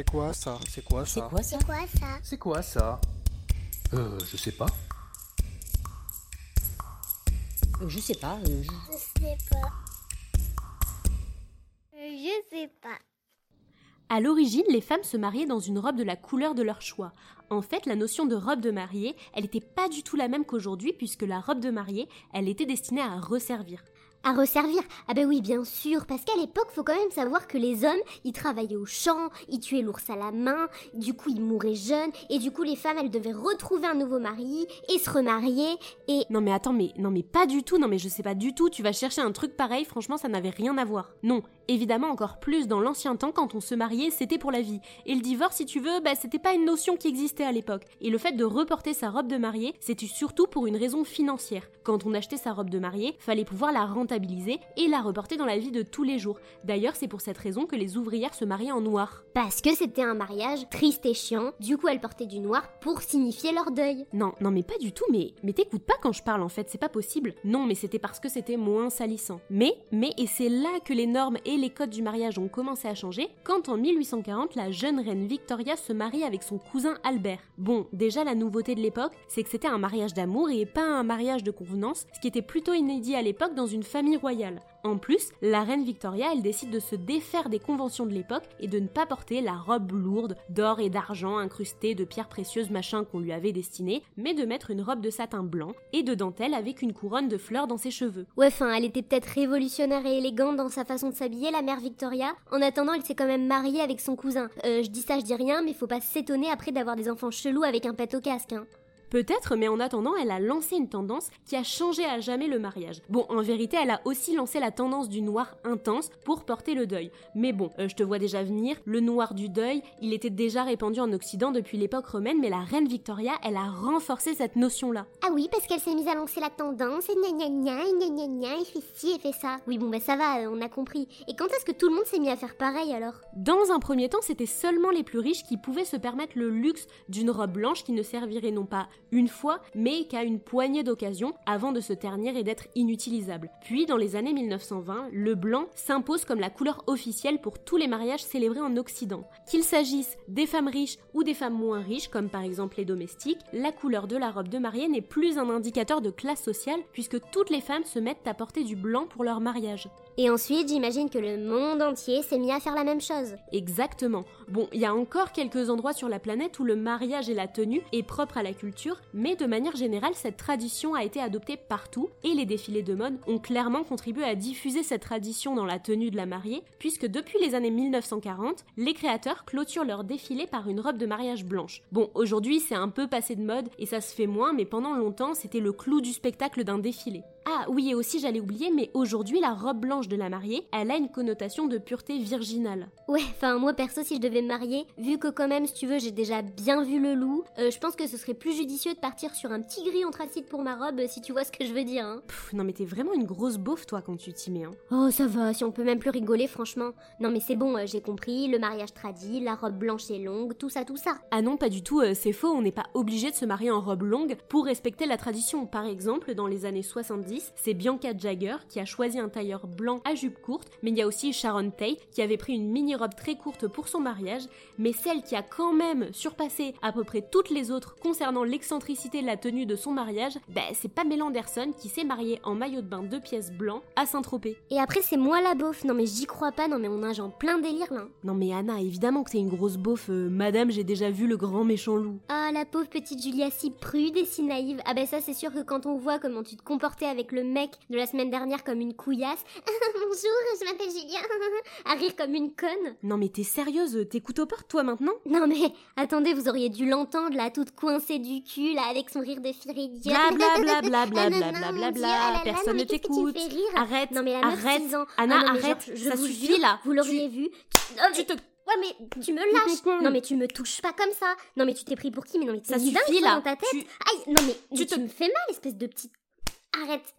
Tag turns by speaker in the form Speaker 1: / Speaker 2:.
Speaker 1: C'est quoi ça? C'est quoi
Speaker 2: C'est
Speaker 1: ça?
Speaker 3: C'est quoi ça?
Speaker 4: C'est quoi ça? Euh, je sais pas.
Speaker 2: Euh, Je sais pas. euh, je-
Speaker 3: Je sais pas. Je sais pas.
Speaker 5: À l'origine, les femmes se mariaient dans une robe de la couleur de leur choix. En fait, la notion de robe de mariée, elle n'était pas du tout la même qu'aujourd'hui puisque la robe de mariée, elle était destinée à resservir.
Speaker 6: À resservir Ah ben oui, bien sûr, parce qu'à l'époque, faut quand même savoir que les hommes, ils travaillaient au champ, ils tuaient l'ours à la main, du coup ils mouraient jeunes, et du coup les femmes, elles devaient retrouver un nouveau mari, et se remarier, et...
Speaker 5: Non mais attends, mais non mais pas du tout, non mais je sais pas du tout, tu vas chercher un truc pareil, franchement ça n'avait rien à voir. Non, évidemment encore plus dans l'ancien temps quand on se mariait, c'était pour la vie. Et le divorce, si tu veux, bah c'était pas une notion qui existait à l'époque. Et le fait de reporter sa robe de mariée, c'était surtout pour une raison financière. Quand on achetait sa robe de mariée, fallait pouvoir la et la reporter dans la vie de tous les jours. D'ailleurs, c'est pour cette raison que les ouvrières se mariaient en noir.
Speaker 6: Parce que c'était un mariage triste et chiant, du coup elles portaient du noir pour signifier leur deuil.
Speaker 5: Non, non mais pas du tout, mais mais t'écoutes pas quand je parle en fait, c'est pas possible. Non, mais c'était parce que c'était moins salissant. Mais, mais, et c'est là que les normes et les codes du mariage ont commencé à changer, quand en 1840 la jeune reine Victoria se marie avec son cousin Albert. Bon, déjà la nouveauté de l'époque, c'est que c'était un mariage d'amour et pas un mariage de convenance, ce qui était plutôt inédit à l'époque dans une famille royale. En plus, la reine Victoria, elle décide de se défaire des conventions de l'époque et de ne pas porter la robe lourde d'or et d'argent incrustée de pierres précieuses machin qu'on lui avait destinée, mais de mettre une robe de satin blanc et de dentelle avec une couronne de fleurs dans ses cheveux.
Speaker 6: Ouais, enfin, elle était peut-être révolutionnaire et élégante dans sa façon de s'habiller, la mère Victoria. En attendant, elle s'est quand même mariée avec son cousin. Euh, je dis ça, je dis rien, mais faut pas s'étonner après d'avoir des enfants chelous avec un pet au casque, hein.
Speaker 5: Peut-être, mais en attendant, elle a lancé une tendance qui a changé à jamais le mariage. Bon, en vérité, elle a aussi lancé la tendance du noir intense pour porter le deuil. Mais bon, euh, je te vois déjà venir, le noir du deuil, il était déjà répandu en Occident depuis l'époque romaine, mais la reine Victoria, elle a renforcé cette notion-là.
Speaker 6: Ah oui, parce qu'elle s'est mise à lancer la tendance, et gna gna gna, et gna gna gna, et fait ci, et fait ça. Oui, bon, bah ça va, euh, on a compris. Et quand est-ce que tout le monde s'est mis à faire pareil alors?
Speaker 5: Dans un premier temps, c'était seulement les plus riches qui pouvaient se permettre le luxe d'une robe blanche qui ne servirait non pas une fois, mais qu'à une poignée d'occasions avant de se ternir et d'être inutilisable. Puis, dans les années 1920, le blanc s'impose comme la couleur officielle pour tous les mariages célébrés en Occident. Qu'il s'agisse des femmes riches ou des femmes moins riches, comme par exemple les domestiques, la couleur de la robe de mariée n'est plus un indicateur de classe sociale puisque toutes les femmes se mettent à porter du blanc pour leur mariage.
Speaker 6: Et ensuite, j'imagine que le monde entier s'est mis à faire la même chose.
Speaker 5: Exactement. Bon, il y a encore quelques endroits sur la planète où le mariage et la tenue est propre à la culture, mais de manière générale, cette tradition a été adoptée partout et les défilés de mode ont clairement contribué à diffuser cette tradition dans la tenue de la mariée, puisque depuis les années 1940, les créateurs clôturent leur défilé par une robe de mariage blanche. Bon, aujourd'hui, c'est un peu passé de mode et ça se fait moins, mais pendant longtemps, c'était le clou du spectacle d'un défilé. Ah oui, et aussi j'allais oublier, mais aujourd'hui, la robe blanche de la mariée, elle a une connotation de pureté virginale.
Speaker 6: Ouais, enfin moi perso si je devais me marier, vu que quand même si tu veux j'ai déjà bien vu le loup, euh, je pense que ce serait plus judicieux de partir sur un petit gris anthracite pour ma robe si tu vois ce que je veux dire. Hein.
Speaker 5: Pff, non mais t'es vraiment une grosse beauf toi quand tu t'y mets. Hein.
Speaker 6: Oh ça va, si on peut même plus rigoler franchement. Non mais c'est bon, euh, j'ai compris, le mariage tradit, la robe blanche et longue, tout ça tout ça.
Speaker 5: Ah non, pas du tout, euh, c'est faux, on n'est pas obligé de se marier en robe longue pour respecter la tradition. Par exemple, dans les années 70, c'est Bianca Jagger qui a choisi un tailleur blanc à jupe courte, mais il y a aussi Sharon Tate qui avait pris une mini-robe très courte pour son mariage, mais celle qui a quand même surpassé à peu près toutes les autres concernant l'excentricité de la tenue de son mariage, bah c'est Pamela Anderson qui s'est mariée en maillot de bain deux pièces blanc à Saint-Tropez.
Speaker 6: Et après c'est moi la beauf, non mais j'y crois pas, non mais on nage en plein délire là.
Speaker 5: Non mais Anna, évidemment que t'es une grosse beauf, euh, madame j'ai déjà vu le grand méchant loup.
Speaker 6: Ah la pauvre petite Julia si prude et si naïve. Ah ben ça c'est sûr que quand on voit comment tu te comportais avec le mec de la semaine dernière comme une couillasse, bonjour je m'appelle Julia, à rire comme une conne.
Speaker 5: Non mais t'es sérieuse, t'écoutes aux portes toi maintenant?
Speaker 6: Non mais attendez, vous auriez dû l'entendre là, toute coincée du cul là, avec son rire de fille idiote.
Speaker 5: Bla bla bla personne ne
Speaker 6: tu
Speaker 5: t'écoute. Arrête,
Speaker 6: Non mais la
Speaker 5: arrête,
Speaker 6: 6 ans.
Speaker 5: Anna,
Speaker 6: Ah non, mais
Speaker 5: arrête,
Speaker 6: genre, je
Speaker 5: ça
Speaker 6: vous
Speaker 5: suffit
Speaker 6: jure,
Speaker 5: là.
Speaker 6: Vous l'auriez vu. Mais-
Speaker 5: Tu te...
Speaker 6: Ouais mais tu me lâches. Non mais tu me touches pas comme ça. Non mais tu t'es pris pour qui? Mais non mais t'es
Speaker 5: Ça
Speaker 6: dingue,
Speaker 5: là.
Speaker 6: dans ta tête.
Speaker 5: Tu-
Speaker 6: Aïe, non mais, mais
Speaker 5: Tu
Speaker 6: tu,
Speaker 5: te-
Speaker 6: me fais mal espèce de petite. Arrête.